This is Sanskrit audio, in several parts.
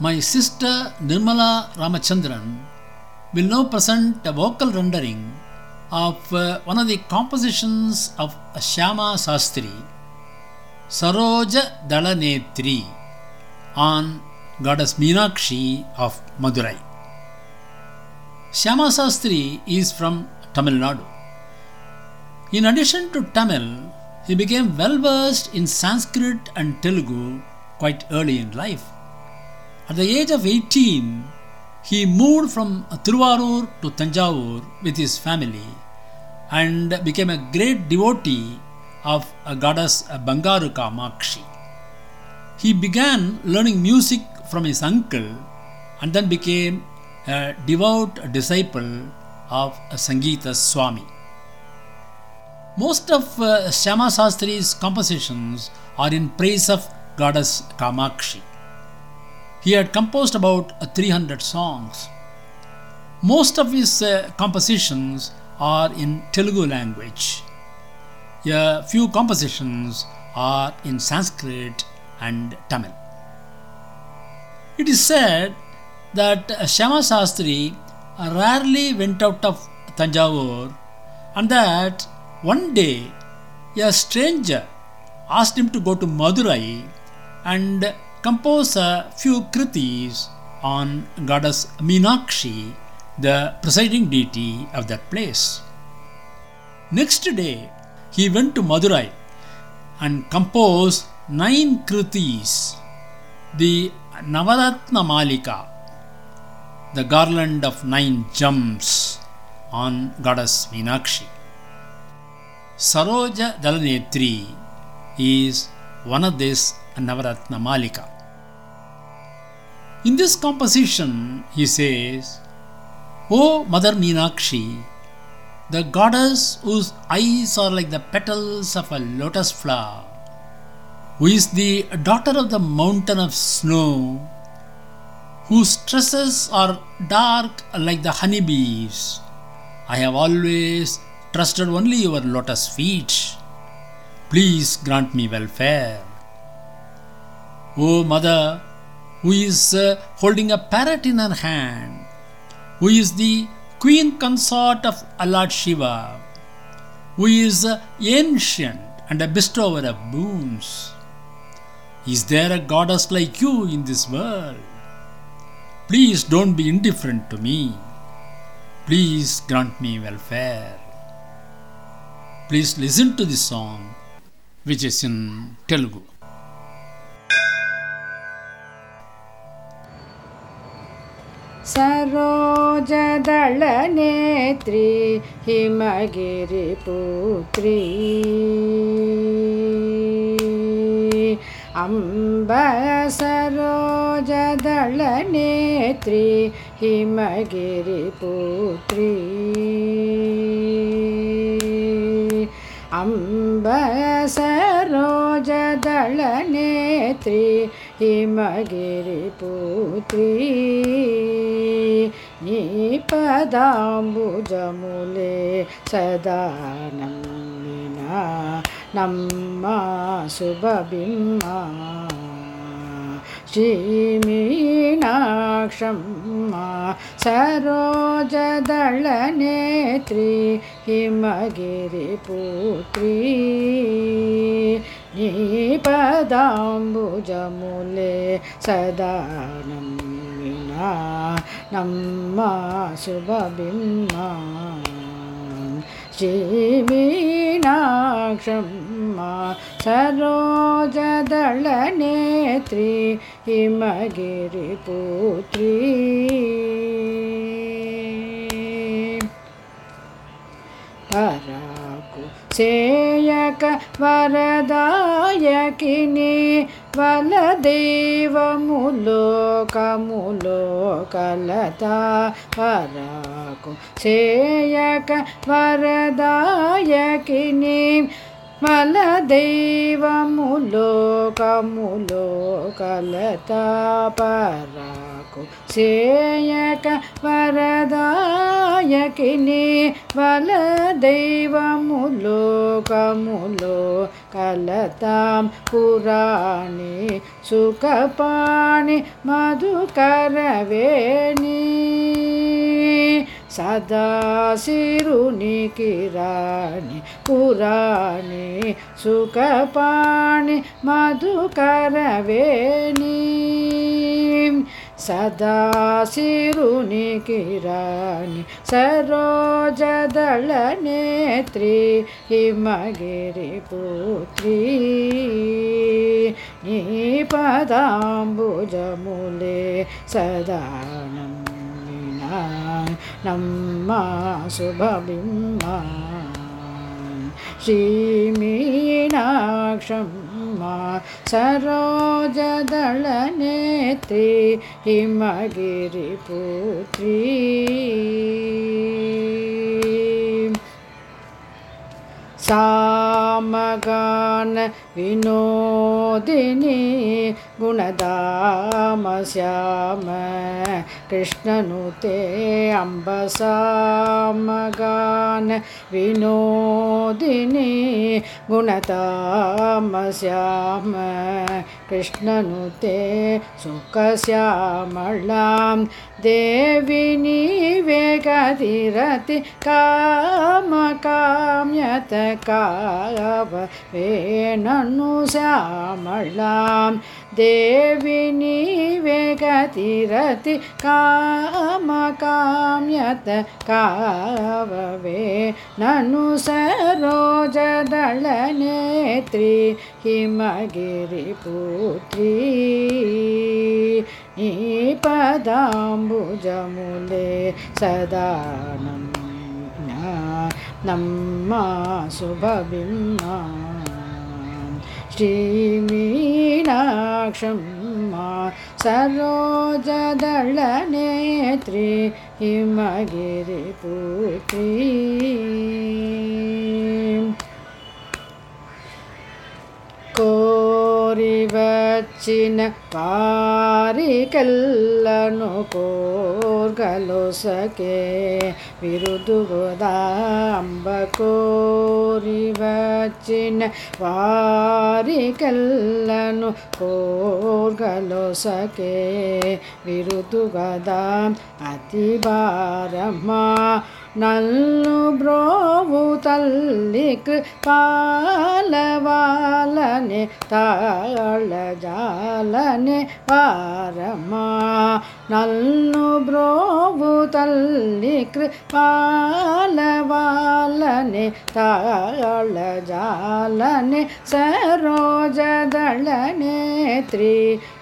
My sister Nirmala Ramachandran will now present a vocal rendering of uh, one of the compositions of Shyama Sastri, Saroja Dalanetri, on goddess Meenakshi of Madurai. Shyama Sastri is from Tamil Nadu. In addition to Tamil, he became well versed in Sanskrit and Telugu quite early in life. At the age of 18, he moved from Tiruvarur to Tanjavur with his family and became a great devotee of a goddess Bangaru Kamakshi. He began learning music from his uncle and then became a devout disciple of Sangeeta Swami. Most of uh, Shyama Sastri's compositions are in praise of goddess Kamakshi. He had composed about 300 songs. Most of his uh, compositions are in Telugu language. A few compositions are in Sanskrit and Tamil. It is said that Shyama Sastri rarely went out of Tanjavur and that one day a stranger asked him to go to Madurai and compose a few kritis on goddess Meenakshi, the presiding deity of that place. Next day, he went to Madurai and composed nine kritis, the Navaratna Malika, the garland of nine gems on goddess Meenakshi. Saroja Dalanetri is one of these Navaratna Malika. In this composition, he says, O Mother Meenakshi, the goddess whose eyes are like the petals of a lotus flower, who is the daughter of the mountain of snow, whose tresses are dark like the honeybees. I have always trusted only your lotus feet. Please grant me welfare. O Mother, who is uh, holding a parrot in her hand, who is the queen consort of Allah Shiva, who is uh, ancient and a bestower of boons. Is there a goddess like you in this world? Please don't be indifferent to me. Please grant me welfare. Please listen to this song, which is in Telugu. सरोजदलनेत्री हिमगिरिपुत्री अम्ब सरोजदलनेत्री हिमगिरिपुत्री अम्ब सरोजदलनेत्री हिमगिरिपुत्री निपदाम्बुजमुले सदा नम्मिना नम्म शुभबिम्मा श्रीमीनाक्षम्मा सरोजदलनेत्री हिमगिरिपुत्री। निपदाम्बुजमुले सदा नम्मिना नम्म शुभबिम्मा श्रीमीनाक्षम्मा सरोजदलनेत्री हिमगिरिपुत्री పరాకు చేయక వరదాయకిని వలదేవములో కములో కలత పరాకు చేయక వరదాయకిని वलदैवलोकमुलोकलता पर सेयक परदायकिनी वलदैवलोकमुलो कलतां पुराणि सुखपाणि मधुकरवेणि। सदा सिरुनि किराणि पुराणि सुखपाणि मधुकरवेणी। सदा सिरुनि किराणि सरोजदलनेत्री हिमगिरिपुत्री। निपदाम्बुजमुले सदा नम्मिना ನಮ್ಮ ಶುಭಬಿಂಬ श्रीमीनाक्षम्म सरोजदळनेत्री हिमगिरिपुत्री सामगान विनोदिनी गुणदाम श्याम कृष्णनुते अम्बसामगान विनोदिनी गुणताम श्याम कृष्णनुते सुखश्यामलां देविनी वेगधिरति कामकाम्यत काव वेणनु श्यामलां देविनी वेगतिरति कामकाम्यत काववे ननु सरोजदळनेत्री हिमगिरिपुत्री। हि पदाम्बुजमुले सदानं नमाशुभबिम्ब श्रीमीणा श्रीमीनाक्षम्म सरोजदळनेत्री हिमगिरिपुत्री కోరివచ్చిన వారికెల్లను కోర్గలొసకే విరుదుగోదాంబ కోరివచ్చిన వారికెల్లను కోర్గలొసకే విరుదుగదాం అతి భారమా నల్లు బ్రోవు తల్లిక్ పాలవాలనే తాళ జాలనే వారమా నల్లు బ్రోవు తల్లిక్ పాలవాలనే తాళ జాలనే సరోజదళనేత్రి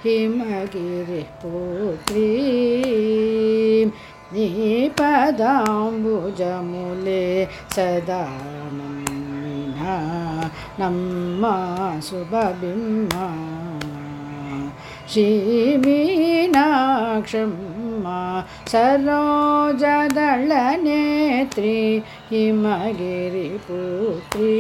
హిమగిరి పుత్రీ पदाम्बुजमुले सदा नम्मिना नम्मा सुभबिम्बी श्रीमीनाक्षम्मा सरोजदळनेत्री हिमगिरिपुत्री।